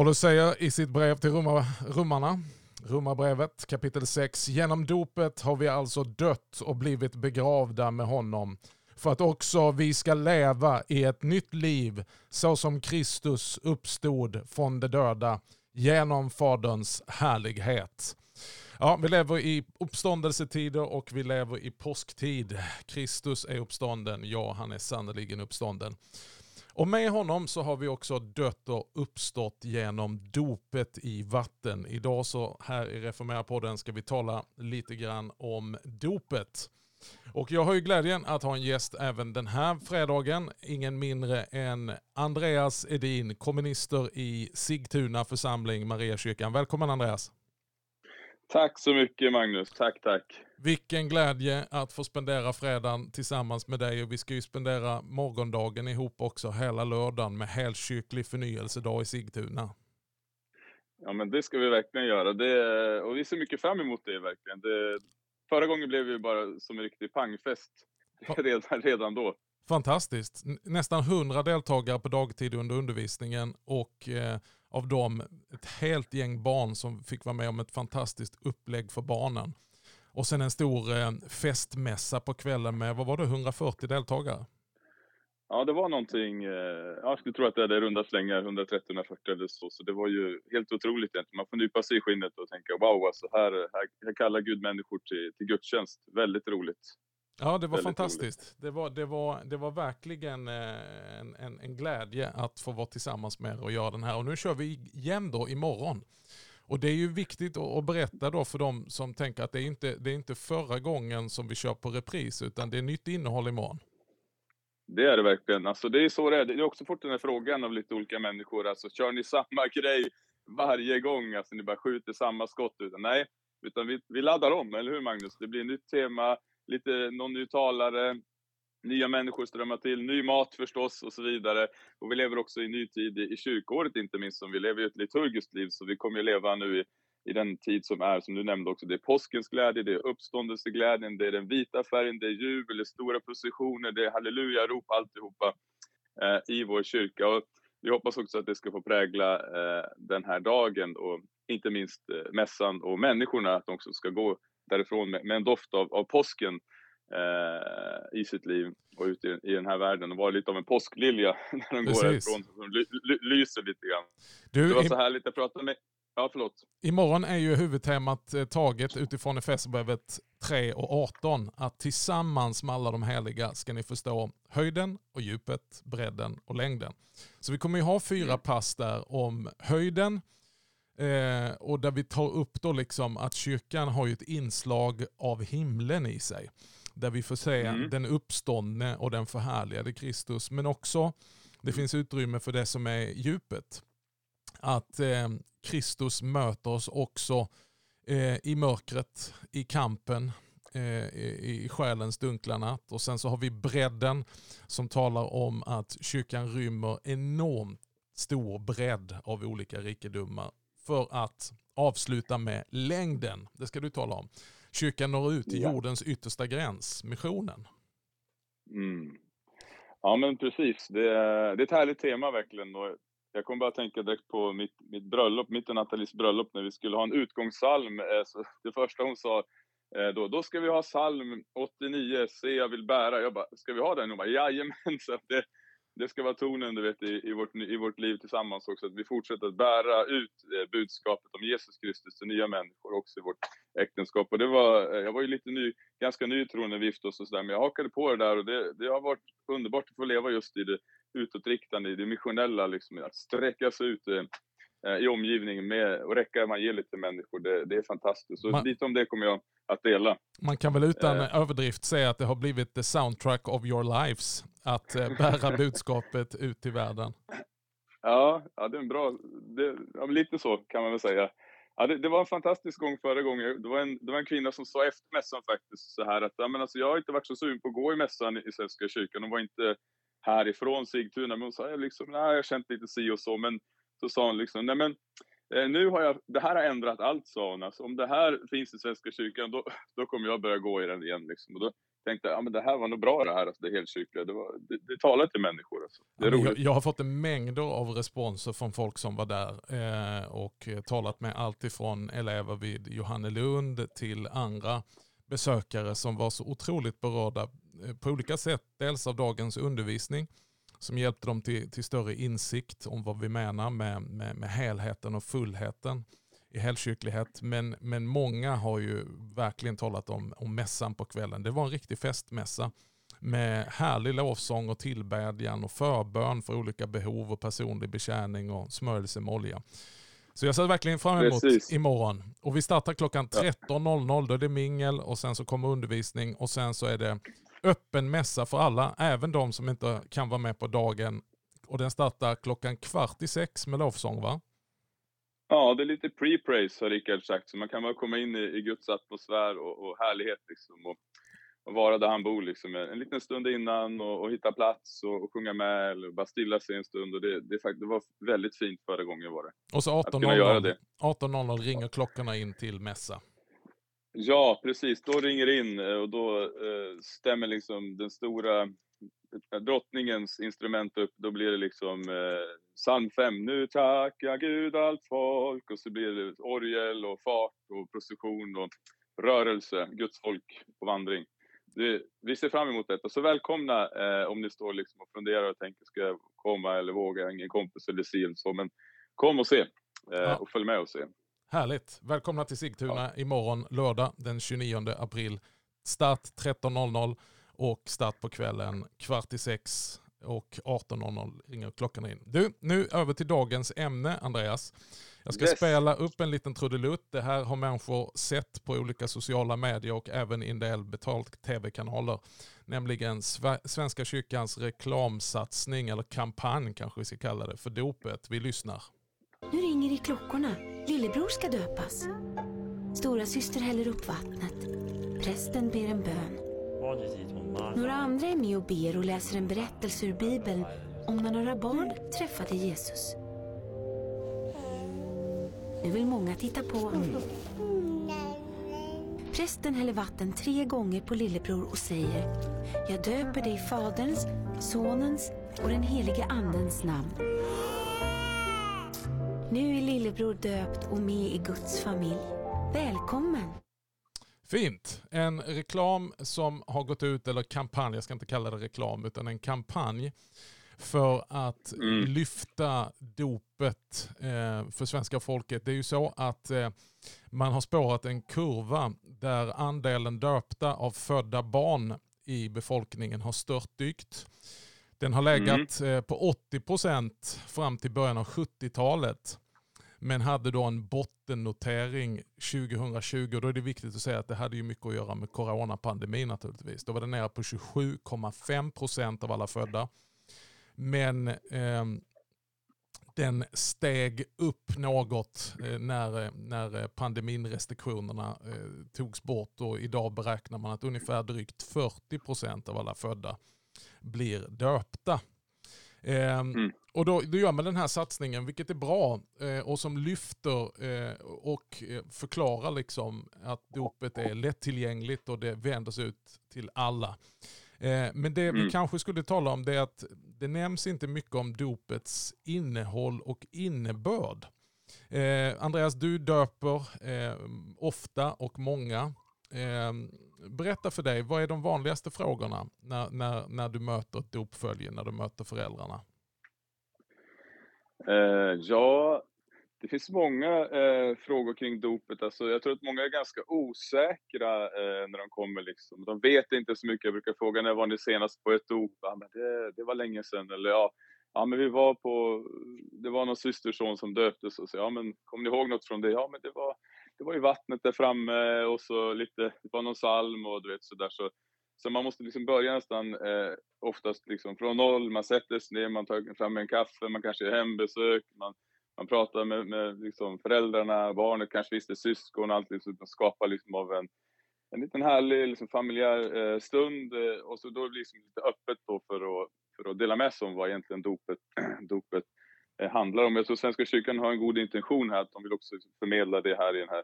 Paulus säger i sitt brev till romarna, Romarbrevet kapitel 6. Genom dopet har vi alltså dött och blivit begravda med honom för att också vi ska leva i ett nytt liv så som Kristus uppstod från de döda genom Faderns härlighet. Ja, vi lever i uppståndelsetider och vi lever i påsktid. Kristus är uppstånden, ja han är sannerligen uppstånden. Och med honom så har vi också dött och uppstått genom dopet i vatten. Idag så här i Reformera-podden ska vi tala lite grann om dopet. Och jag har ju glädjen att ha en gäst även den här fredagen. Ingen mindre än Andreas Edin, kommunister i Sigtuna församling, Mariakyrkan. Välkommen Andreas! Tack så mycket Magnus, tack tack. Vilken glädje att få spendera fredagen tillsammans med dig och vi ska ju spendera morgondagen ihop också hela lördagen med helkyrklig förnyelsedag i Sigtuna. Ja men det ska vi verkligen göra det, och vi ser mycket fram emot det verkligen. Det, förra gången blev vi bara som en riktig pangfest redan, redan då. Fantastiskt. Nästan 100 deltagare på dagtid under undervisningen och eh, av dem ett helt gäng barn som fick vara med om ett fantastiskt upplägg för barnen. Och sen en stor eh, festmässa på kvällen med, vad var det, 140 deltagare? Ja, det var någonting, eh, jag skulle tro att det är runda slängar, 130-140 eller så. Så det var ju helt otroligt egentligen. Man får nypa sig i skinnet och tänka wow, alltså här, här, här kallar Gud människor till, till gudstjänst. Väldigt roligt. Ja, det var fantastiskt. Det var, det, var, det var verkligen eh, en, en, en, glädje att få vara tillsammans med er och göra den här. Och nu kör vi igen då imorgon. Och det är ju viktigt att berätta då för de som tänker att det är inte det är inte förra gången som vi kör på repris, utan det är nytt innehåll imorgon. Det är det verkligen. Alltså det är så det är. Det är också fått den här frågan av lite olika människor. Alltså kör ni samma grej varje gång? Alltså ni bara skjuter samma skott? Utan, nej, utan vi, vi laddar om, eller hur Magnus? Det blir nytt tema, lite, någon ny talare, nya människor strömmar till, ny mat förstås och så vidare. Och vi lever också i ny tid i, i kyrkåret inte minst, som vi lever i ett liturgiskt liv, så vi kommer ju leva nu i, i den tid som är, som du nämnde också, det är påskens glädje, det är uppståndelseglädjen, det är den vita färgen, det är jubel, det är stora processioner, det är halleluja-rop, alltihopa eh, i vår kyrka. Och vi hoppas också att det ska få prägla eh, den här dagen och inte minst eh, mässan och människorna, att de också ska gå därifrån med, med en doft av, av påsken eh, i sitt liv och ut i, i den här världen och vara lite av en påsklilja när de Precis. går härifrån, som ly, ly, lyser lite grann. Du, det var så härligt, jag pratade med Ja, förlåt. Imorgon är ju huvudtemat eh, taget utifrån Efesierbrevet 3 och 18. Att tillsammans med alla de heliga ska ni förstå höjden och djupet, bredden och längden. Så vi kommer ju ha fyra mm. pass där om höjden, Eh, och där vi tar upp då liksom att kyrkan har ju ett inslag av himlen i sig. Där vi får se mm. den uppståndne och den förhärligade Kristus. Men också, det finns utrymme för det som är djupet. Att eh, Kristus möter oss också eh, i mörkret, i kampen, eh, i, i själens dunkla natt. Och sen så har vi bredden som talar om att kyrkan rymmer enormt stor bredd av olika rikedomar för att avsluta med längden. Det ska du tala om. Kyrkan når ut till ja. jordens yttersta gräns, missionen. Mm. Ja men precis, det är, det är ett härligt tema verkligen. Och jag kommer bara tänka direkt på mitt, mitt bröllop, mitt och Nathalies bröllop, när vi skulle ha en utgångssalm. Eh, det första hon sa eh, då, då ska vi ha psalm 89, se jag vill bära. Jag bara, ska vi ha den? Hon bara, jajamensan. Det, det ska vara tonen du vet, i, i, vårt, i vårt liv tillsammans också, att vi fortsätter att bära ut eh, budskapet om Jesus Kristus till nya människor också i vårt äktenskap. Och det var, eh, jag var ju lite ny, ganska ny tro när vi gifte oss och sådär, men jag hakade på det där och det, det har varit underbart att få leva just i det utåtriktande, i det missionella, liksom, att sträcka sig ut Eh, i omgivningen med och räcka evangeliet till människor. Det, det är fantastiskt. Så man, lite om det kommer jag att dela. Man kan väl utan eh. överdrift säga att det har blivit the soundtrack of your lives att eh, bära budskapet ut till världen. Ja, ja det är en bra, det, ja, lite så kan man väl säga. Ja, det, det, var en fantastisk gång förra gången. Det var, en, det var en kvinna som sa efter mässan faktiskt så här att ja, men alltså, jag har inte varit så sugen på att gå i mässan i Svenska kyrkan. Hon var inte härifrån Sigtuna, men hon sa liksom, nej, jag har känt lite si och så, men så sa hon liksom, nej men nu har jag, det här har ändrat allt sa hon. Alltså, om det här finns i Svenska kyrkan då, då kommer jag börja gå i den igen. Liksom. Och då tänkte ja, men det här var nog bra det här, alltså, det helkyrkliga. Det, var, det, det talar till människor. Alltså. Det är Ja, roligt. jag, jag har fått en mängder av responser från folk som var där eh, och eh, talat med allt ifrån elever vid Johannelund till andra besökare som var så otroligt berörda eh, på olika sätt. Dels av dagens undervisning som hjälpte dem till, till större insikt om vad vi menar med, med, med helheten och fullheten i helkyrklighet. Men, men många har ju verkligen talat om, om mässan på kvällen. Det var en riktig festmässa med härlig lovsång och tillbedjan och förbön för olika behov och personlig betjäning och smörjelse med olja. Så jag ser verkligen fram emot Precis. imorgon. Och vi startar klockan Ja. 13.00, då är det mingel och sen så kommer undervisning och sen så är det öppen mässa för alla, även de som inte kan vara med på dagen. Och den startar klockan kvart i sex med lovsång va? Ja, det är lite pre-praise har Rickard sagt, så man kan bara komma in i, i Guds atmosfär och, och härlighet liksom. Och, och vara där han bor liksom en liten stund innan och, och hitta plats och, och sjunga med eller bara stilla sig en stund. Och det, det, det var väldigt fint förra gången var det. Och så Att kunna göra 18.00 det. 18.00 ringer klockorna in till mässa. Ja, precis. Då ringer det in eh, och då eh, stämmer liksom den stora eh, drottningens instrument upp. Då blir det liksom eh, psalm 5. Nu tackar Gud allt folk. Och så blir det orgel och fart och procession och rörelse. Guds folk på vandring. Det, vi ser fram emot detta. Så välkomna eh, om ni står liksom och funderar och tänker ska jag komma eller våga. Jag har ingen kompis eller si så. Men kom och se. Eh. Och följ med och se. Härligt. Välkomna till Sigtuna imorgon lördag den 29 april. Start 13.00 och start på kvällen kvart i sex och 18.00 ringer klockan in. Du, nu över till dagens ämne Andreas. Jag ska Yes. spela upp en liten trudelutt. Det här har människor sett på olika sociala medier och även i en del betalt tv-kanaler. Nämligen Sve- Svenska kyrkans reklamsatsning eller kampanj kanske vi ska kalla det för dopet. Vi lyssnar. Nu ringer i klockorna. Lillebror ska döpas. Stora syster häller upp vattnet. Prästen ber en bön. Några andra är med och ber och läser en berättelse ur Bibeln om när några barn träffade Jesus. Nu vill många titta på. Prästen häller vatten tre gånger på lillebror och säger Jag döper dig i Faderns, Sonens och den helige Andens namn. Nu är lillebror döpt och med i Guds familj. Välkommen! Fint. En reklam som har gått ut, eller kampanj, jag ska inte kalla det reklam, utan en kampanj för att Mm. lyfta dopet eh, för svenska folket. Det är ju så att eh, man har spårat en kurva där andelen döpta av födda barn i befolkningen har störtdykt. Den har legat eh, på 80 procent fram till början av 70-talet men hade då en bottennotering 2020. Och då är det viktigt att säga att det hade ju mycket att göra med coronapandemin naturligtvis. Då var den nere på 27,5 procent av alla födda. Men eh, den steg upp något eh, när, när pandeminrestriktionerna eh, togs bort och idag beräknar man att ungefär drygt 40 procent av alla födda blir döpta. Eh, Mm. Och då, då gör man den här satsningen, vilket är bra eh, och som lyfter eh, och eh, förklarar liksom att dopet är lättillgängligt och det vänder sig ut till alla. Eh, men det vi Mm. kanske skulle tala om det är att det nämns inte mycket om dopets innehåll och innebörd. Eh, Andreas, du döper eh, ofta och många. Berätta för dig, vad är de vanligaste frågorna när, när, när du möter ett dopfölje, när du möter föräldrarna? Eh, ja, det finns många eh, frågor kring dopet. Alltså, jag tror att många är ganska osäkra eh, när de kommer. Liksom. De vet inte så mycket. Jag brukar fråga när var ni senast på ett dop? Ja, men det, det var länge sedan. Eller ja, ja, men vi var på, det var någon systerson som döptes. Och så, ja, men kommer ni ihåg något från det? Ja, men det var, det var i vattnet där framme och så lite, det var någon psalm och du vet sådär. Så, så man måste liksom börja nästan eh, oftast liksom från noll. Man sätter sig ner, man tar fram en kaffe, man kanske är hembesök, man, man pratar med, med liksom föräldrarna, barnet kanske visste syskon, allt liksom, man skapar liksom av en, en liten härlig liksom familjär eh, stund eh, och så då blir det liksom lite öppet då för att, för att dela med sig om vad egentligen dopet, dopet eh, handlar om. Jag tror Svenska kyrkan har en god intention här, att de vill också förmedla det här i den här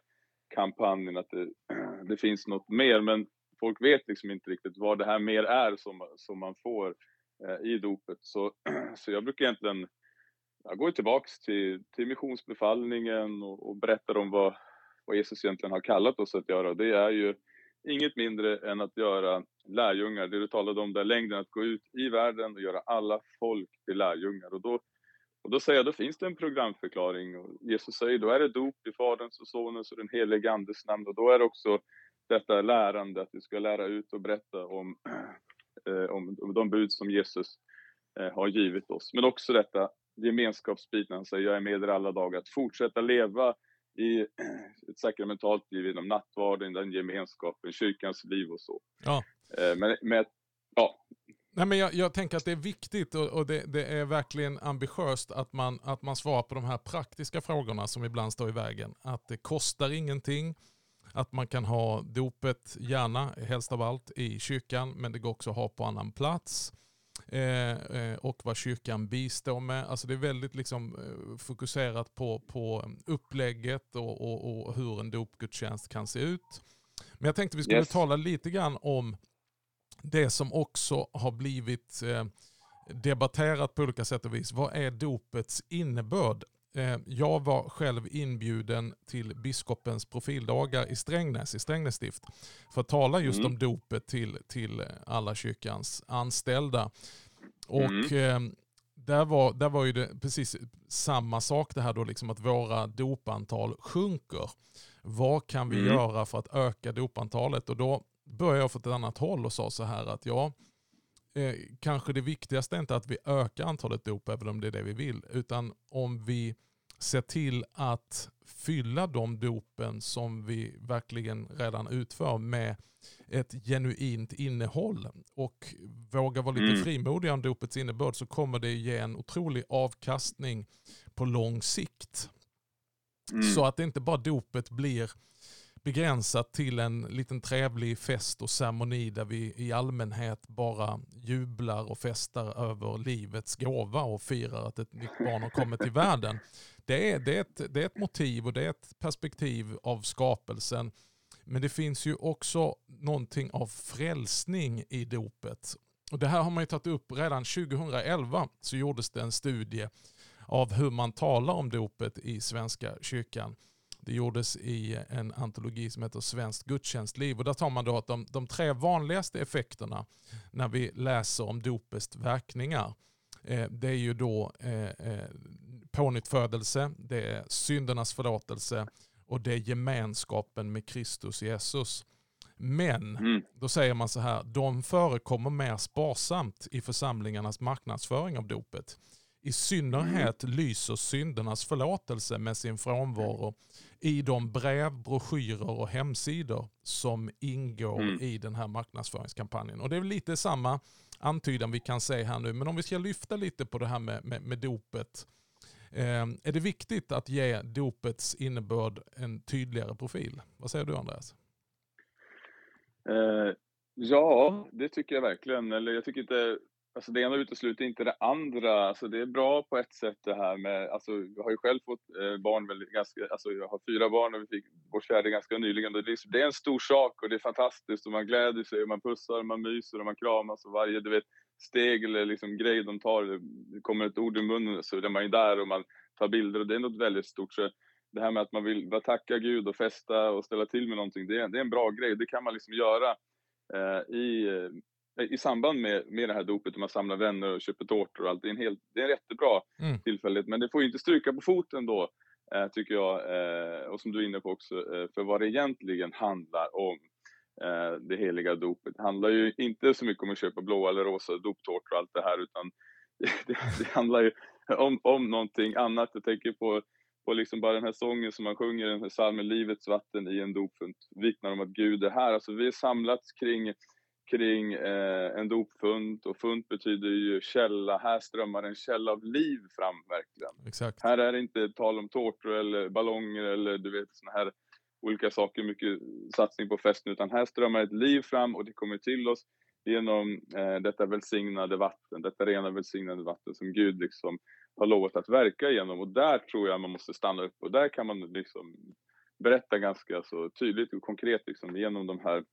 kampanjen, att det, det finns något mer. Men folk vet liksom inte riktigt vad det här mer är som, som man får eh, i dopet. Så, så jag brukar egentligen, jag går tillbaks till, till missionsbefallningen och, och berättar om vad, vad Jesus egentligen har kallat oss att göra. Det är ju inget mindre än att göra lärjungar, det du talade om där längden, att gå ut i världen och göra alla folk till lärjungar. Och då, och då säger jag, då finns det en programförklaring. Och Jesus säger, då är det dop i Faderns och Sonens och den helige Andes namn. Och då är det också detta lärande, att vi ska lära ut och berätta om, eh, om, om de bud som Jesus eh, har givit oss. Men också detta gemenskapsbiten, han säger, jag är med er alla dagar. Att fortsätta leva i ett sakramentalt liv inom nattvarden, den gemenskapen, kyrkans liv och så. Ja. Eh, men, men ja. Nej, men jag, jag, tänker att det är viktigt och, och det, det, är verkligen ambitiöst att man, att man svarar på de här praktiska frågorna som ibland står i vägen. Att det kostar ingenting, att man kan ha dopet, gärna helst av allt, i kyrkan, men det går också att ha på annan plats. Eh, eh, och vad kyrkan bistår med. Alltså det är väldigt liksom, eh, fokuserat på, på upplägget och, och, och hur en dopgudstjänst kan se ut. Men jag tänkte vi skulle yes. tala lite grann om det som också har blivit debatterat på olika sätt och vis. Vad är dopets innebörd? Jag var själv inbjuden till biskopens profildagar i Strängnäs, i Strängnäs stift, för att tala just mm. om dopet till, till alla kyrkans anställda. Och mm. eh, där, var, där var ju det precis samma sak det här då, liksom att våra dopantal sjunker. Vad kan vi mm. göra för att öka dopantalet? Och då började jag från ett annat håll och sa så här att ja, eh, kanske det viktigaste är inte att vi ökar antalet dop, även om det är det vi vill, utan om vi ser till att fylla de dopen som vi verkligen redan utför med ett genuint innehåll och våga vara lite mm. frimodiga om dopets innebörd så kommer det ge en otrolig avkastning på lång sikt. Mm. Så att det inte bara dopet blir begränsat till en liten trevlig fest och ceremoni där vi i allmänhet bara jublar och festar över livets gåva och firar att ett nytt barn har kommit till världen. Det är, det, är ett, det är ett motiv och det är ett perspektiv av skapelsen. Men det finns ju också någonting av frälsning i dopet. Och det här har man ju tagit upp redan 2011 så gjordes det en studie av hur man talar om dopet i Svenska kyrkan. Det gjordes i en antologi som heter Svenskt gudstjänstliv. Och där tar man då att de, de tre vanligaste effekterna när vi läser om dopets verkningar. Eh, det är ju då eh, eh, pånyttfödelse, det är syndernas förlåtelse och det är gemenskapen med Kristus Jesus. Men, mm. då säger man så här, de förekommer mer sparsamt i församlingarnas marknadsföring av dopet. I synnerhet lyser syndernas förlåtelse med sin frånvaro i de brev, broschyrer och hemsidor som ingår mm. i den här marknadsföringskampanjen. Och det är lite samma antydan vi kan se här nu. Men om vi ska lyfta lite på det här med, med, med dopet. Eh, är det viktigt att ge dopets innebörd en tydligare profil? Vad säger du Andreas? Eh, ja, det tycker jag verkligen. Eller jag tycker inte Alltså det ena utesluter inte det andra. Alltså det är bra på ett sätt det här med, alltså jag har ju själv fått eh, barn väldigt, ganska, alltså jag har fyra barn och vi fick vår fjärde ganska nyligen. Det är, liksom, det är en stor sak och det är fantastiskt och man gläder sig och man pussar och man myser och man kramas och varje du vet, steg eller liksom grej de tar, det kommer ett ord i munnen så är man ju där och man tar bilder och det är något väldigt stort. Så det här med att man vill bara tacka Gud och festa och ställa till med någonting, det är, det är en bra grej. Det kan man liksom göra eh, i eh, i samband med, med det här dopet, när man samlar vänner och köper tårtor och allt, det är en, helt, det är en jättebra mm. tillfälle. Men det får inte stryka på foten då, eh, tycker jag, eh, och som du är inne på också, eh, för vad det egentligen handlar om. Eh, det heliga dopet det handlar ju inte så mycket om att köpa blå eller rosa doptårtor och allt det här, utan det, det, det handlar ju om, om någonting annat. Jag tänker på på liksom bara den här sången som man sjunger, den här psalmen Livets vatten i en dopfunt vittnar om att Gud är här. Alltså vi är samlats kring kring eh, en dopfunt och funt betyder ju källa. Här strömmar en källa av liv fram verkligen. Exakt. Här är det inte tal om tårtor eller ballonger eller du vet såna här olika saker, mycket satsning på festen, utan här strömmar ett liv fram och det kommer till oss genom eh, detta välsignade vatten, detta rena välsignade vatten som Gud liksom har lovat att verka genom. Och där tror jag man måste stanna upp och där kan man liksom berätta ganska så tydligt och konkret liksom genom de här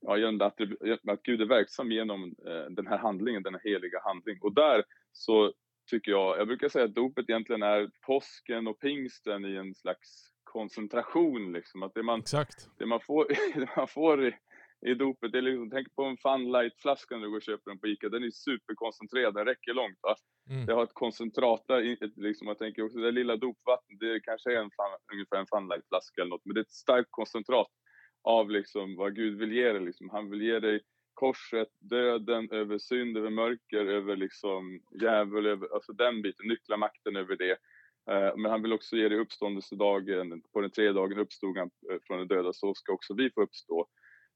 ja, genom att, att Gud är verksam genom eh, den här handlingen, den här heliga handlingen. Och där så tycker jag, jag brukar säga att dopet egentligen är påsken och pingsten i en slags koncentration liksom. Att det man, Exakt. Det man får, det man får i, i dopet, det är liksom, tänk på en Funlight-flaska när du går och köper den på Ica, den är superkoncentrerad, den räcker långt va. Mm. Det har ett koncentrat där, liksom, jag tänker också det lilla dopvattnet, det kanske är en fun, ungefär en Funlight-flaska eller något, men det är ett starkt koncentrat av liksom vad Gud vill ge dig. Liksom. Han vill ge dig korset, döden, över synd, över mörker, över liksom djävul, över, alltså den biten, nycklarmakten över det. Eh, men han vill också ge dig uppståndelsedagen, på den tredje dagen uppstod han eh, från de döda, så ska också vi få uppstå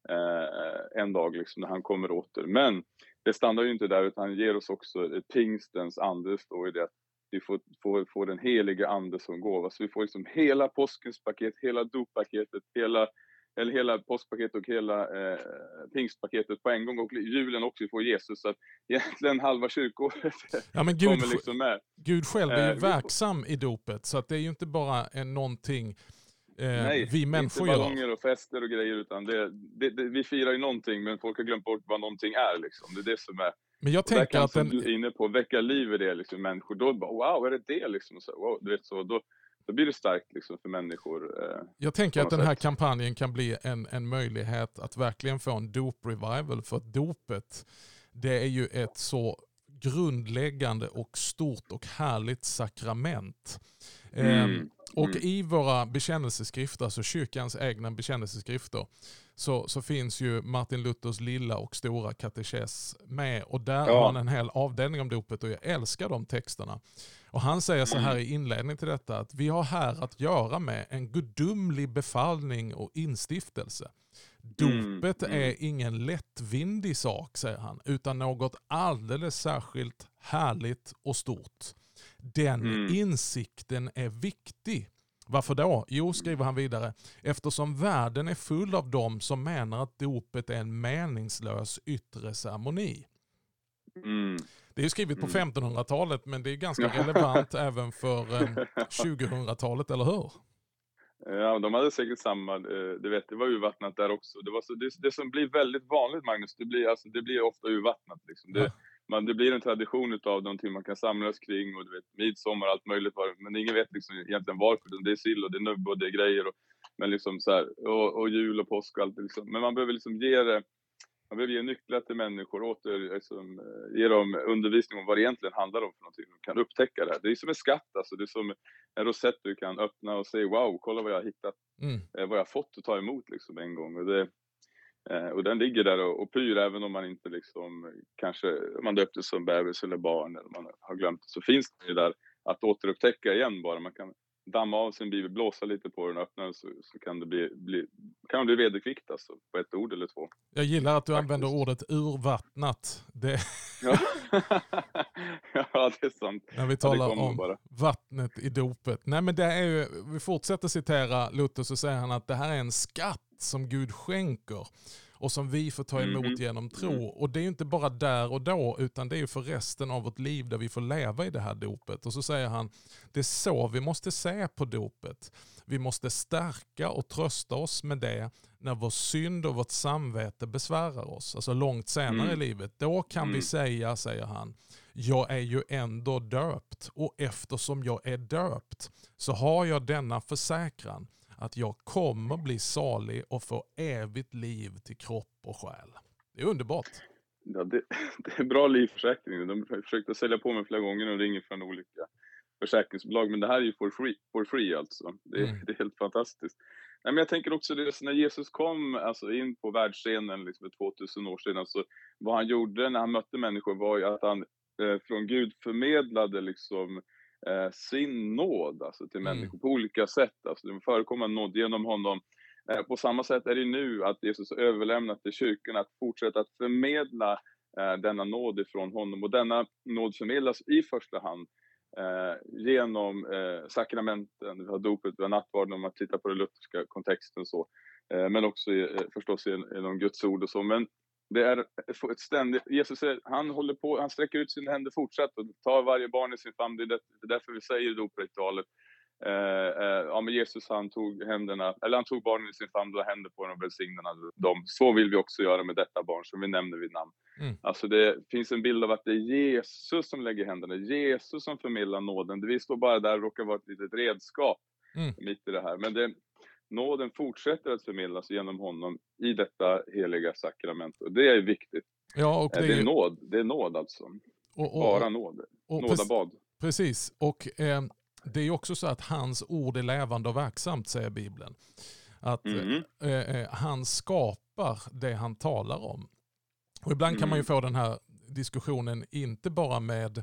eh, en dag liksom när han kommer åter. Men det stannar ju inte där, utan han ger oss också eh, pingstens ande, står i det att vi får, får, får den heliga ande som gåva. Så vi får liksom hela påskens paket, hela doppaketet, hela hela påskpaketet och hela eh, pingstpaketet på en gång och julen också, får Jesus. Så att egentligen halva kyrkoåret ja, men Gud, kommer liksom med. Gud själv är ju eh, verksam i dopet, så att det är ju inte bara en någonting eh, Nej, vi människor gör. inte ballonger och fester och grejer, utan det, det, det, vi firar ju någonting, men folk har glömt bort vad någonting är. Liksom. Det är det som är men jag tänker att den... du är inne på, väcka liv i det, liksom, människor. Då bara, wow, är det det? Liksom, så, wow, du vet, så, då, då blir det starkt liksom för människor. Eh, jag tänker att den här sätt. kampanjen kan bli en, en möjlighet att verkligen få en dop-revival. För att dopet, det är ju ett så grundläggande och stort och härligt sakrament. Mm. Ehm, och mm. i våra bekännelseskrifter, alltså kyrkans egna bekännelseskrifter, så, så finns ju Martin Luthers lilla och stora katekes med. Och där ja. har han en hel avdelning om dopet och jag älskar de texterna. Och han säger så här i inledning till detta att vi har här att göra med en gudomlig befallning och instiftelse. Dopet mm, mm. är ingen lättvindig sak, säger han, utan något alldeles särskilt härligt och stort. Den mm. insikten är viktig. Varför då? Jo, skriver han vidare, eftersom världen är full av dem som menar att dopet är en meningslös yttre ceremoni. Mm. Det är skrivet på 1500-talet men det är ganska relevant även för 2000-talet, eller hur? Ja, de hade säkert samma, eh, du vet, det var urvattnat där också. Det, var så, det, det som blir väldigt vanligt, Magnus, det blir, alltså, det blir ofta urvattnat. Liksom. Det, ja. Man, det blir en tradition av någonting man kan samlas kring och du vet, midsommar och allt möjligt. Men ingen vet liksom egentligen varför. Det är sill och det är nubb och det är grejer. Och, men liksom så här, och, och jul och påsk och allt. Liksom. Men man behöver liksom ge det man behöver ge nycklar till människor, åter, liksom, eh, ge dem undervisning om vad det egentligen handlar om för någonting. De kan upptäcka det här. Det är som en skatt, alltså. det är som en rosett du kan öppna och säga wow, kolla vad jag har hittat, mm. eh, vad jag har fått att ta emot liksom, en gång. Och, det, och den ligger där och, och pyr även om man inte liksom, kanske, man döpte som bebis eller barn eller man har glömt så finns det där att återupptäcka igen bara. Man kan damma av sin bibel, blåsa lite på den och öppna den så, så kan det bli, bli, kan det bli vederkvickt alltså, på ett ord eller två. Jag gillar att du Faktiskt. använder ordet urvattnat. Det... Ja. ja, det är sant. När vi talar ja, om bara. vattnet i dopet. Nej, men det är ju, vi fortsätter citera Luther så säger han att det här är en skatt som Gud skänker och som vi får ta emot mm. genom tro. Mm. Och det är inte bara där och då, utan det är för resten av vårt liv där vi får leva i det här dopet. Och så säger han, det är så vi måste se på dopet. Vi måste stärka och trösta oss med det när vår synd och vårt samvete besvärar oss. Alltså långt senare mm. i livet. Då kan mm. vi säga, säger han, jag är ju ändå döpt och eftersom jag är döpt så har jag denna försäkran att jag kommer bli salig och få evigt liv till kropp och själ. Det är underbart. Ja, det, det är bra livförsäkring. De försökte sälja på mig flera gånger och ringer från olika försäkringsbolag, men det här är ju for free, for free alltså. Det, mm. det är helt fantastiskt. Nej, men jag tänker också det, när Jesus kom alltså, in på världsscenen liksom, för 2000 år sedan, så vad han gjorde när han mötte människor var ju att han eh, från Gud förmedlade liksom eh, sin nåd alltså, till mm. människor på olika sätt. Alltså, det förekommer nåd genom honom. Eh, på samma sätt är det nu att Jesus överlämnat till kyrkan att fortsätta att förmedla eh, denna nåd ifrån honom. Och denna nåd förmedlas i första hand eh, genom eh, sakramenten, vi har dopet, vi har nattvarden om man tittar på den lutherska kontexten så. Eh, men också förstås genom Guds ord och så. Men det är ett ständigt, Jesus är, han håller på, han sträcker ut sina händer fortsatt och tar varje barn i sin famn. Det är därför vi säger dopritualet. eh, eh, ja, men Jesus han tog händerna, eller han tog barnen i sin famn, och hände på dem och välsignade dem. Så vill vi också göra med detta barn som vi nämner vid namn. Mm. Alltså det finns en bild av att det är Jesus som lägger händerna, Jesus som förmedlar nåden. Vi står bara där och råkar vara ett litet redskap mm. mitt i det här. Men det, nåden fortsätter att förmedlas genom honom i detta heliga sakrament. Och det är viktigt. Ja, och eh, det, det är nåd, det är nåd alltså. Och, och, Bara nåd. Nådabad. Precis, och eh, det är också så att hans ord är levande och verksamt, säger Bibeln. Att mm. eh, han skapar det han talar om. Och ibland mm. kan man ju mm. få den här diskussionen, inte bara med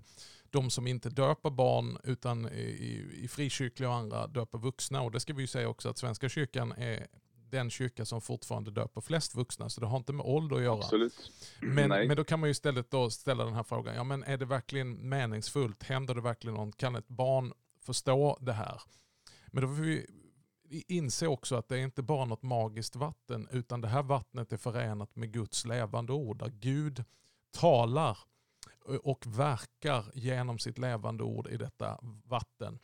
de som inte döper barn utan i, i frikyrkliga och andra döper vuxna. Och det ska vi ju säga också att Svenska kyrkan är den kyrka som fortfarande döper flest vuxna, så det har inte med ålder att göra. Absolut. Men, men då kan man ju istället då ställa den här frågan, ja men är det verkligen meningsfullt? Händer det verkligen något? Kan ett barn förstå det här? Men då får vi inse också att det är inte bara något magiskt vatten, utan det här vattnet är förenat med Guds levande ord, där Gud talar och verkar genom sitt levande ord i detta vatten.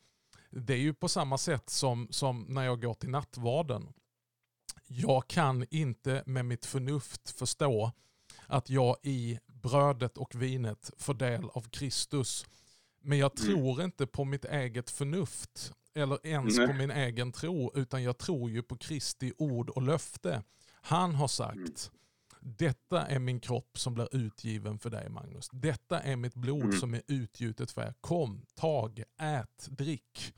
Det är ju på samma sätt som, som när jag går till nattvarden jag kan inte med mitt förnuft förstå att jag i brödet och vinet får del av Kristus. Men jag mm. tror mm. inte på mitt eget förnuft eller ens Nej. på min egen tro, utan jag tror ju på Kristi ord och löfte. Han har sagt, mm. Detta är min kropp som blir utgiven för dig Magnus. Detta är mitt blod mm. som är utgjutet för er. Kom, tag, ät, drick.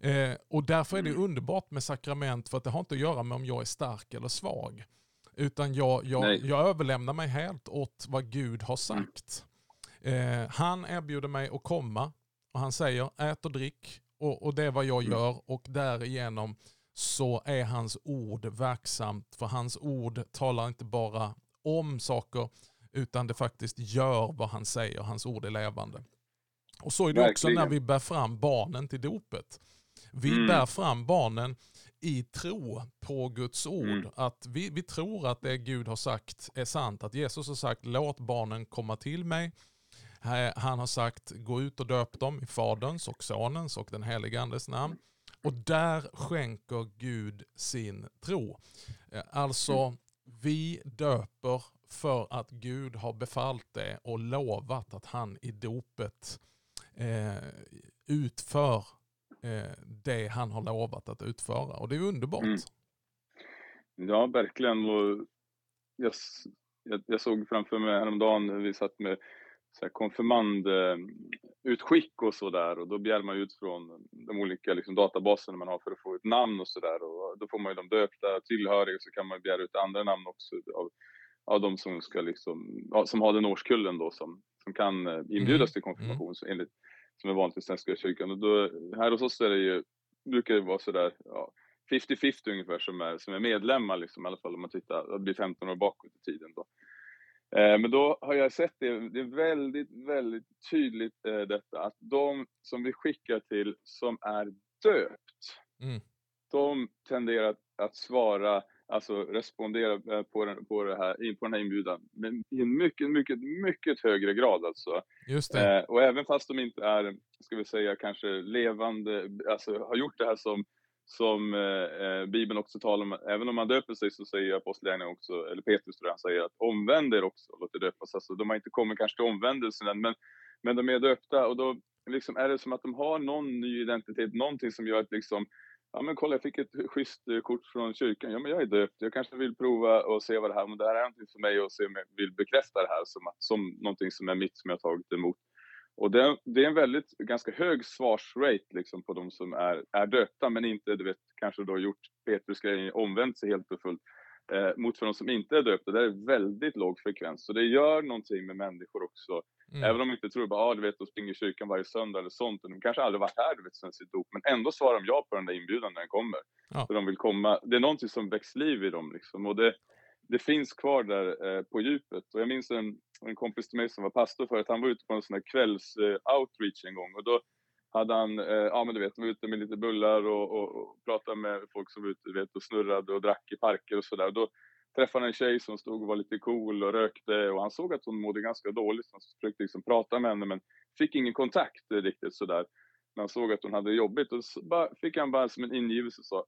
Eh, och därför är det mm. underbart med sakrament för att det har inte att göra med om jag är stark eller svag. Utan jag, jag, jag överlämnar mig helt åt vad Gud har mm. sagt. Eh, han erbjuder mig att komma och han säger ät och drick och, och det är vad jag mm. gör och därigenom så är hans ord verksamt. För hans ord talar inte bara om saker utan det faktiskt gör vad han säger. Hans ord är levande. Och så är det Verkligen. också när vi bär fram barnen till dopet. Vi mm. bär fram barnen i tro på Guds ord. Mm. Att vi, vi tror att det Gud har sagt är sant. Att Jesus har sagt låt barnen komma till mig. Han har sagt gå ut och döp dem i Faderns och Sonens och den helige Andes namn. Och där skänker Gud sin tro. Eh, alltså, mm. vi döper för att Gud har befallt det och lovat att han i dopet eh, utför eh, det han har lovat att utföra. Och det är underbart. Mm. Ja, verkligen. Och jag, jag, jag, såg framför mig häromdagen, vi satt med så här konfirmandutskick och sådär och då begär man ut från de olika liksom, databaserna man har för att få ett namn och sådär och då får man ju de döpta tillhöriga så kan man begära ut andra namn också av, av de som ska liksom, som har den årskullen då som, som kan eh, inbjudas mm. till konfirmation mm. enligt som är vanligt i Svenska kyrkan. Och då, här hos oss är det ju, brukar det vara sådär, ja, 50-50 ungefär som är, som är medlemmar, liksom, i alla fall om man tittar, det blir 15 år bakåt i tiden. Då. Eh, men då har jag sett det, det är väldigt, väldigt tydligt eh, detta, att de som vi skickar till som är döpt, mm. de tenderar att, att svara alltså respondera eh, på den, på, det här, på den här inbjudan men i en mycket, mycket, mycket högre grad alltså. Just det. Och även fast de inte är, ska vi säga, kanske levande, alltså har gjort det här som, som eh, eh, Bibeln också talar om, även om man döper sig så säger Apostlagärningarna också, eller Petrus tror jag han säger att omvänd er också, låt er döpas. Alltså de har inte kommit kanske till omvändelsen än, men, men de är döpta och då liksom är det som att de har någon ny identitet, någonting som gör att liksom ja men kolla jag fick ett schysst eh, kort från kyrkan, ja men jag är döpt, jag kanske vill prova och se vad det här, men det här är någonting för mig och se om jag vill bekräfta det här som, som någonting som är mitt som jag tagit emot. Och det, det är en väldigt, ganska hög svarsrate liksom på de som är, är döpta men inte, du vet, kanske då gjort Petrus grejen, omvänt sig helt och fullt. Eh, mot för de som inte är döpta, där är väldigt låg frekvens. Så det gör någonting med människor också Mm. Även om de inte tror bara, ah, du vet, de springer i kyrkan varje söndag eller sånt. De kanske aldrig varit här, du vet, sen sitt dop. Men ändå svarar de ja på den där inbjudan när den kommer. Ja. Så de vill komma. Det är någonting som väcks liv i dem liksom. Och det, det finns kvar där eh, på djupet. Och jag minns en, en kompis till mig som var pastor förut. Han var ute på en sån här kvälls eh, outreach en gång. Och då hade han, eh, ja men du vet, var ute med lite bullar och, och, och pratade med folk som var ute du vet, och snurrade och drack i parker och sådär träffade en tjej som stod och var lite cool och rökte och han såg att hon mådde ganska dåligt. Så han försökte liksom prata med henne men fick ingen kontakt riktigt sådär. när han såg att hon hade det jobbigt. Och så bara, fick han bara som en ingivelse och sa,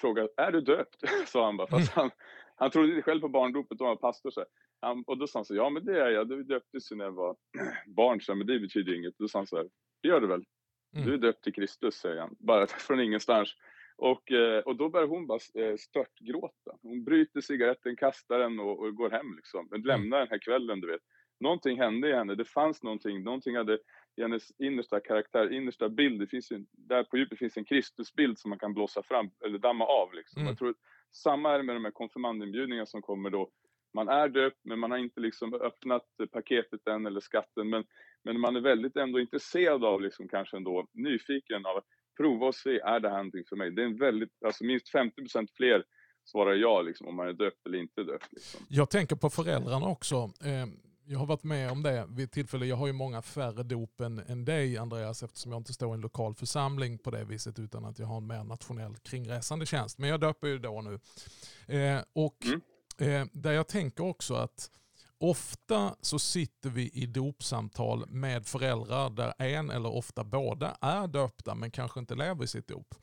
frågade, är du döpt? sa han bara, fast mm. han, han trodde inte själv på barndopet och var pastor. Så han, och då sa han så ja men det är jag, du döptes ju när jag var barn, så men det betyder inget. Då sa han så här, det gör du väl? Mm. Du är döpt till Kristus, säger han, bara från ingenstans. Och, eh, och då börjar hon bara eh, störtgråta. Hon bryter cigaretten, kastar den och, och går hem liksom. Men mm. lämnar den här kvällen, du vet. Någonting hände i henne, det fanns någonting, någonting hade i hennes innersta karaktär, innersta bild, det finns ju, där på djupet finns en Kristusbild som man kan blåsa fram, eller damma av liksom. Mm. Jag tror samma är det med de här konfirmandinbjudningarna som kommer då. Man är döpt, men man har inte liksom öppnat paketet än eller skatten, men, men man är väldigt ändå intresserad av, liksom kanske ändå nyfiken av att prova och se, är det här någonting för mig? Det är en väldigt, alltså minst 50% fler svarar ja, liksom, om man är döpt eller inte döpt. Liksom. Jag tänker på föräldrarna också. Eh, jag har varit med om det vid tillfälle. Jag har ju många färre dop än, än dig Andreas eftersom jag inte står i en lokal församling på det viset utan att jag har en mer nationell kringresande tjänst. Men jag döper ju då nu. Eh, och mm. Eh, där jag tänker också att ofta så sitter vi i dopsamtal med föräldrar där en eller ofta båda är döpta men kanske inte lever i sitt dop.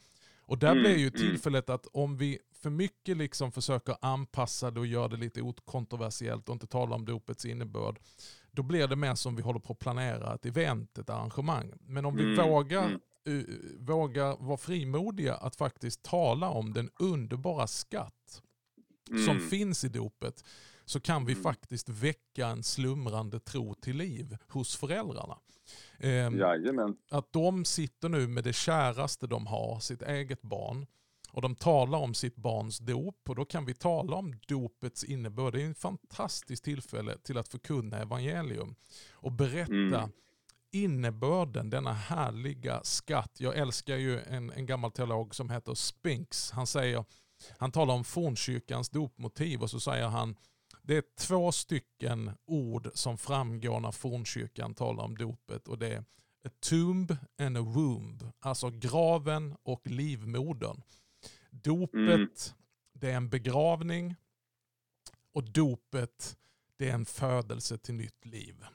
Och där mm, blir ju mm. tillfället att om vi för mycket liksom försöker anpassa det och göra det lite okontroversiellt och inte tala om dopets innebörd, då blir det mer som vi håller på att planera ett event, ett arrangemang. Men om vi mm, vågar, uh, vågar vara frimodiga att faktiskt tala om den underbara skatt som mm. finns i dopet, så kan vi mm. faktiskt väcka en slumrande tro till liv hos föräldrarna. Eh, att de sitter nu med det käraste de har, sitt eget barn, och de talar om sitt barns dop och då kan vi tala om dopets innebörd. Det är en fantastiskt tillfälle till att förkunna evangelium och berätta mm. innebörden, denna härliga skatt. Jag älskar ju en, en gammal teolog som heter Spinks. Han, säger, han talar om fornkyrkans dopmotiv och så säger han det är två stycken ord som framgår när fornkyrkan talar om dopet och det är a tomb and a womb, alltså graven och livmodern. Dopet, mm. det är en begravning och dopet, det är en födelse till nytt liv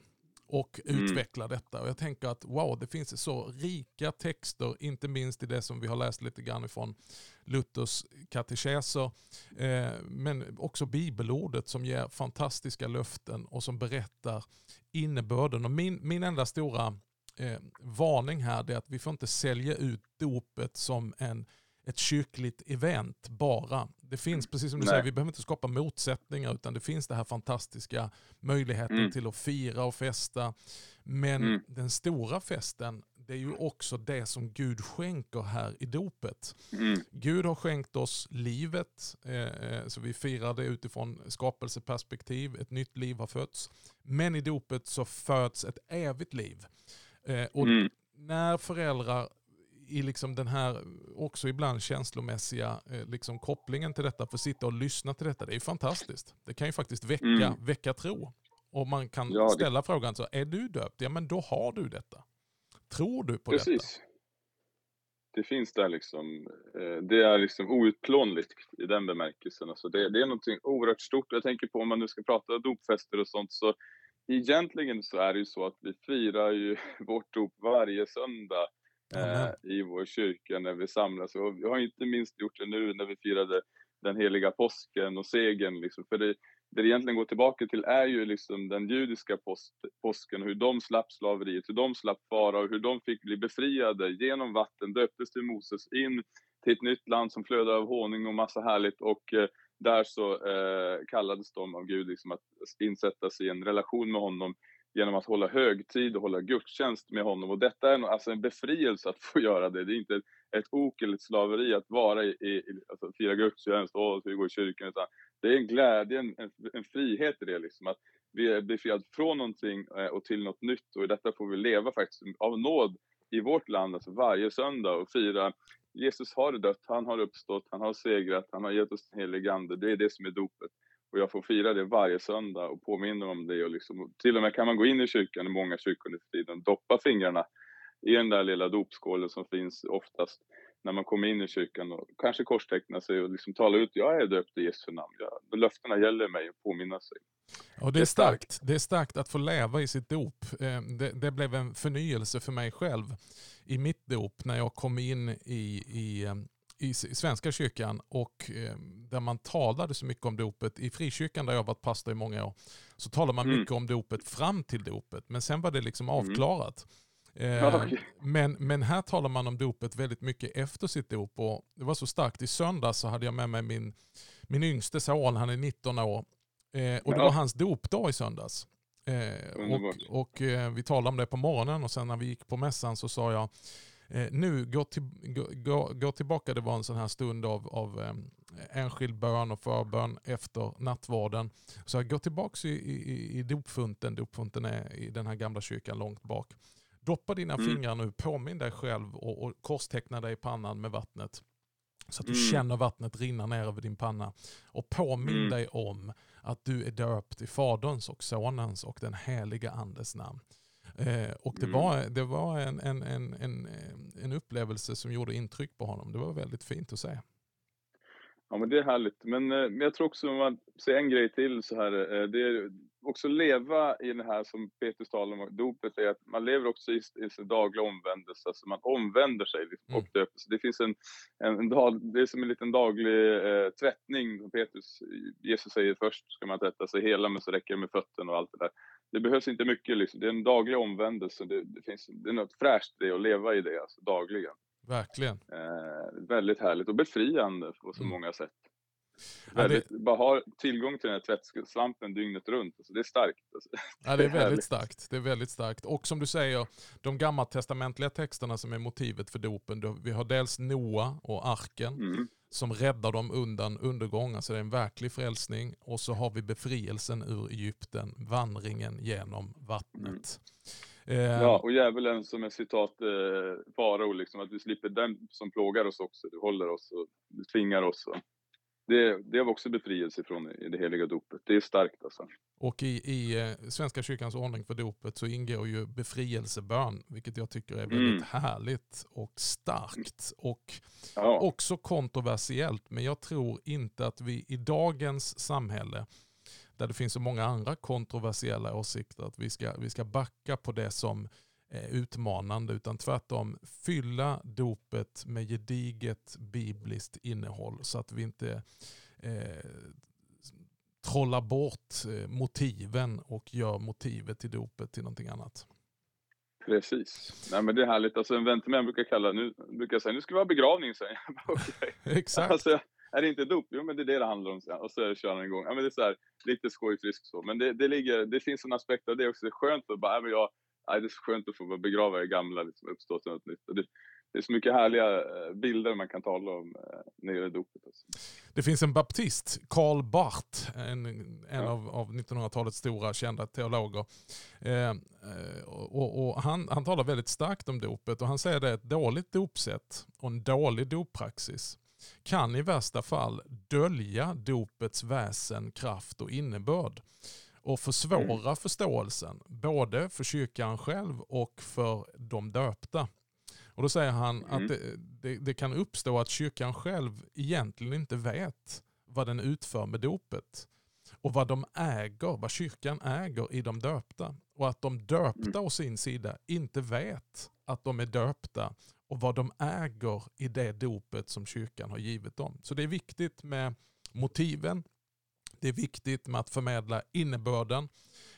och mm. utveckla detta. Och jag tänker att wow, det finns så rika texter, inte minst i det som vi har läst lite grann ifrån Luthers katekeser, eh, men också bibelordet som ger fantastiska löften och som berättar innebörden. Och min, min enda stora eh, varning här är att vi får inte sälja ut dopet som en ett kyrkligt event bara. Det finns, mm. precis som du Nej. säger, vi behöver inte skapa motsättningar utan det finns den här fantastiska möjligheten mm. till att fira och festa. Men mm. den stora festen, det är ju också det som Gud skänker här i dopet. Mm. Gud har skänkt oss livet, eh, eh, så vi firar det utifrån skapelseperspektiv. Ett nytt liv har fötts. Men i dopet så föds ett evigt liv. Eh, och mm. när föräldrar i liksom den här också ibland känslomässiga eh, liksom kopplingen till detta, för sitta och lyssna till detta, det är fantastiskt. Det kan ju faktiskt väcka, mm. väcka tro. Och man kan ja, ställa det... frågan, så är du döpt? Ja men då har du detta. Tror du på Precis. detta? Det finns där liksom, eh, det är liksom outplånligt i den bemärkelsen. Alltså det, det är någonting oerhört stort. Jag tänker på om man nu ska prata dopfester och sånt, så egentligen så är det ju så att vi firar ju vårt dop varje söndag eh, i vår kyrka när vi samlas. Och vi har inte minst gjort det nu när vi firade den heliga påsken och segern. Liksom. För det, det det egentligen går tillbaka till är ju liksom den judiska post, påsken, hur de slapp slaveriet, hur de slapp fara och hur de fick bli befriade genom vatten, döptes till Moses in till ett nytt land som flödar av honung och massa härligt och eh, där så eh, kallades de av Gud liksom att insätta sig i en relation med honom genom att hålla högtid och hålla gudstjänst med honom. Och detta är alltså en befrielse att få göra det. Det är inte ett, ett ok eller ett slaveri att vara i, i alltså fira gudstjänst och gå i kyrkan. Utan det är en glädje, en, en, frihet i det. Liksom, att vi är befriade från någonting eh, och till något nytt. Och i detta får vi leva faktiskt av nåd i vårt land, alltså varje söndag och fira Jesus har dött, han har uppstått, han har segrat, han har gett oss den helige Ande. Det är det som är dopet. Och jag får fira det varje söndag och påminna om det. Och liksom, till och med kan man gå in i kyrkan, i många kyrkor nu för tiden, doppa fingrarna i den där lilla dopskålen som finns oftast när man kommer in i kyrkan och kanske korstecknar sig och liksom talar ut, jag är döpt i Jesu namn. Ja, löftena gäller mig och påminna sig. Och det är starkt. Det är starkt att få leva i sitt dop. Eh, det, det, blev en förnyelse för mig själv i mitt dop när jag kom in i, i, eh, i Svenska kyrkan och eh, där man talade så mycket om dopet. I frikyrkan där jag varit pastor i många år så talade man mm. mycket om dopet fram till dopet men sen var det liksom mm. avklarat. Mm. Men, men här talar man om dopet väldigt mycket efter sitt dop. Och det var så starkt. I söndags så hade jag med mig min, min yngste son, han är 19 år. Eh, och det var hans dopdag i söndags. Och, och vi talade om det på morgonen och sen när vi gick på mässan så sa jag eh, nu gå, till, gå, gå, gå, tillbaka, det var en sån här stund av, av eh, enskild bön och förbön efter nattvarden. Så gå tillbaka i, i, i dopfunten, dopfunten är i den här gamla kyrkan långt bak. Doppa dina mm. fingrar nu, påminn dig själv och, och korsteckna dig i pannan med vattnet. Så att du mm. känner vattnet rinna ner över din panna. Och påminn mm. dig om att du är döpt i Faderns och Sonens och den heliga Andes namn. Eh, och det mm. var, det var en, en, en, en, en upplevelse som gjorde intryck på honom. Det var väldigt fint att se. Ja men det är härligt. Men eh, jag tror också, om man säger en grej till så här, eh, det är också leva i det här som Petrus talar om, dopet är att man lever också i, i sin dagliga omvändelse, alltså man omvänder sig liksom, och mm. döper sig. Det finns en, en, en dag, det är som en liten daglig eh, tvättning, som Petrus, Jesus säger först ska man tvätta sig hela, men så räcker det med fötterna och allt det där. Det behövs inte mycket liksom, det är en daglig omvändelse, det, det finns, det är något fräscht det att leva i det, alltså dagligen. Verkligen. Eh, väldigt härligt och befriande på så mm. många sätt. Väldigt, ja, det... Bara ha tillgång till den här tvättslampen dygnet runt. Alltså det är starkt. Alltså. Ja, det är väldigt starkt. Det är väldigt starkt. Och som du säger, de gammaltestamentliga texterna som är motivet för dopen. Vi har dels Noa och arken mm. som räddar dem undan undergång. Alltså det är en verklig frälsning. Och så har vi befrielsen ur Egypten, vandringen genom vattnet. Mm. Eh, ja, och djävulen som är citat eh, farao, liksom, att vi slipper den som plågar oss också. Du håller oss och du tvingar oss. Och det, det har också befrielse från i det heliga dopet. Det är starkt alltså. Och i, i eh, Svenska kyrkans ordning för dopet så ingår ju befrielsebön, vilket jag tycker är väldigt mm. härligt och starkt. Och ja. också kontroversiellt, men jag tror inte att vi i dagens samhälle, där det finns så många andra kontroversiella åsikter, att vi ska, vi ska backa på det som Eh, utmanande utan tvärtom fylla dopet med gediget bibliskt innehåll så att vi inte eh, trollar bort eh, motiven och gör motivet till dopet till någonting annat. Precis. Nej, men det är härligt. Alltså, en vän till mig brukar kalla nu, brukar säga nu ska vi ha begravning. Säger okay. Exakt. Alltså, är det inte dop? Jo, men det är det det handlar om. Och så kör han igång. Ja, men det är så här, lite skojfrisk så. Men det, det, ligger, det finns en aspekt av det också. Det är skönt att bara, ja, men jag, nej, det är så skönt att få begrava det gamla, liksom, uppstå till något nytt. Det, det är så mycket härliga eh, bilder man kan tala om eh, när det gäller dopet. Det finns en baptist, Karl Barth, en, en ja. av, av 1900-talets stora kända teologer. Eh, och, och han, han talar väldigt starkt om dopet och han säger det ett dåligt dopsätt och en dålig doppraxis kan i värsta fall dölja dopets väsen, kraft och innebörd och försvåra mm. förståelsen både för kyrkan själv och för de döpta. Och Då säger han mm. att det, det, det, kan uppstå att kyrkan själv egentligen inte vet vad den utför med dopet och vad de äger, vad kyrkan äger i de döpta. Och att de döpta mm. å sin sida inte vet att de är döpta och vad de äger i det dopet som kyrkan har givit dem. Så det är viktigt med motiven, det är viktigt med att förmedla innebörden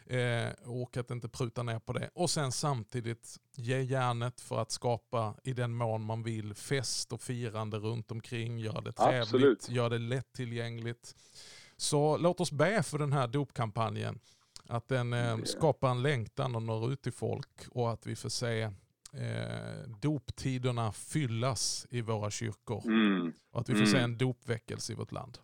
eh, och att inte pruta ner på det. Och sen samtidigt ge järnet för att skapa, i den mån man vill, fest och firande runt omkring. Göra det trevligt, Absolut. göra det lättillgängligt. Så låt oss be för den här dopkampanjen. Att den eh, skapar en längtan och når ut till folk och att vi får se eh, doptiderna fyllas i våra kyrkor. Mm. Och att vi får mm. se en dopväckelse i vårt land.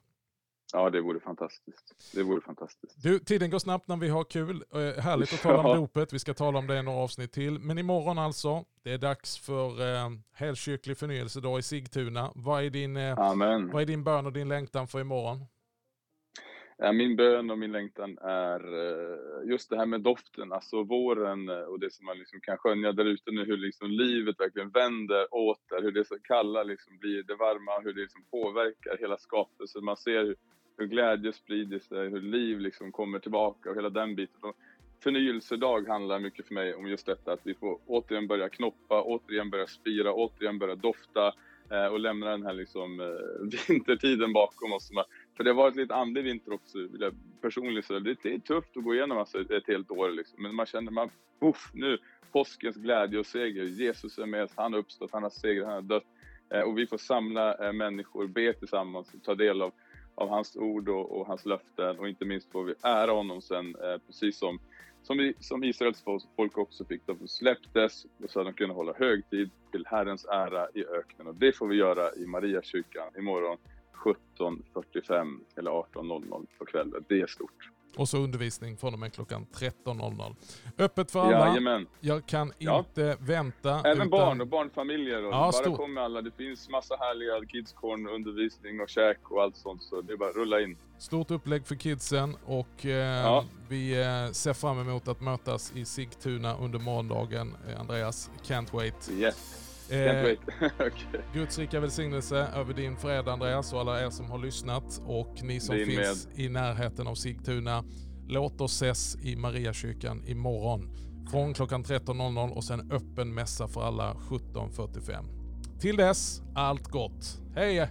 Ja, det vore fantastiskt. Det vore fantastiskt. Du, tiden går snabbt när vi har kul. Eh, härligt att tala om dopet. Vi ska tala om det i några avsnitt till. Men imorgon alltså, det är dags för eh, helkyrklig förnyelsedag i Sigtuna. Vad är, din, eh, vad är din bön och din längtan för imorgon? Eh, min bön och min längtan är eh, just det här med doften, alltså våren eh, och det som man liksom kan skönja där ute nu, hur liksom livet verkligen vänder åter, hur det så kalla liksom blir det varma, hur det liksom påverkar hela skapelsen. Man ser hur, hur glädje sprider sig, hur liv liksom kommer tillbaka och hela den biten. Och förnyelsedag handlar mycket för mig om just detta, att vi får återigen börja knoppa, återigen börja spira, återigen börja dofta och lämna den här liksom, vintertiden bakom oss. För det har varit lite andlig vinter också, vill jag personligen säga. Det, är tufft att gå igenom alltså, ett helt år liksom. Men man känner, man, uff, nu, påskens glädje och seger. Jesus är med oss, han har uppstått, han har segrat, han har dött. Eh, och vi får samla eh, människor, be tillsammans och ta del av, av hans ord och, och hans löften. Och inte minst får vi ära honom sen, eh, precis som som, vi, som Israels folk också fick. De släpptes och så att de kunde hålla högtid till Herrens ära i öknen. Och det får vi göra i Mariakyrkan imorgon 17.45 eller 18.00 på kvällen. Det är stort. Och så undervisning från och med klockan 13.00. Öppet för alla. Jajamän. Jag kan inte ja. vänta. Även utan... barn och barnfamiljer. Och ja, bara kom med alla. Det finns massa härliga kidscorn, undervisning och käk och allt sånt. Så det är bara att rulla in. Stort upplägg för kidsen och eh, ja. vi eh, ser fram emot att mötas i Sigtuna under morgondagen. Eh, Andreas, can't wait. Yes. Eh, okay. Guds rika välsignelse över din fredag Andreas och alla er som har lyssnat och ni som din finns med. i närheten av Sigtuna. Låt oss ses i Mariakyrkan imorgon från klockan 13.00 och sen öppen mässa för alla 17.45. Till dess, allt gott. Hej!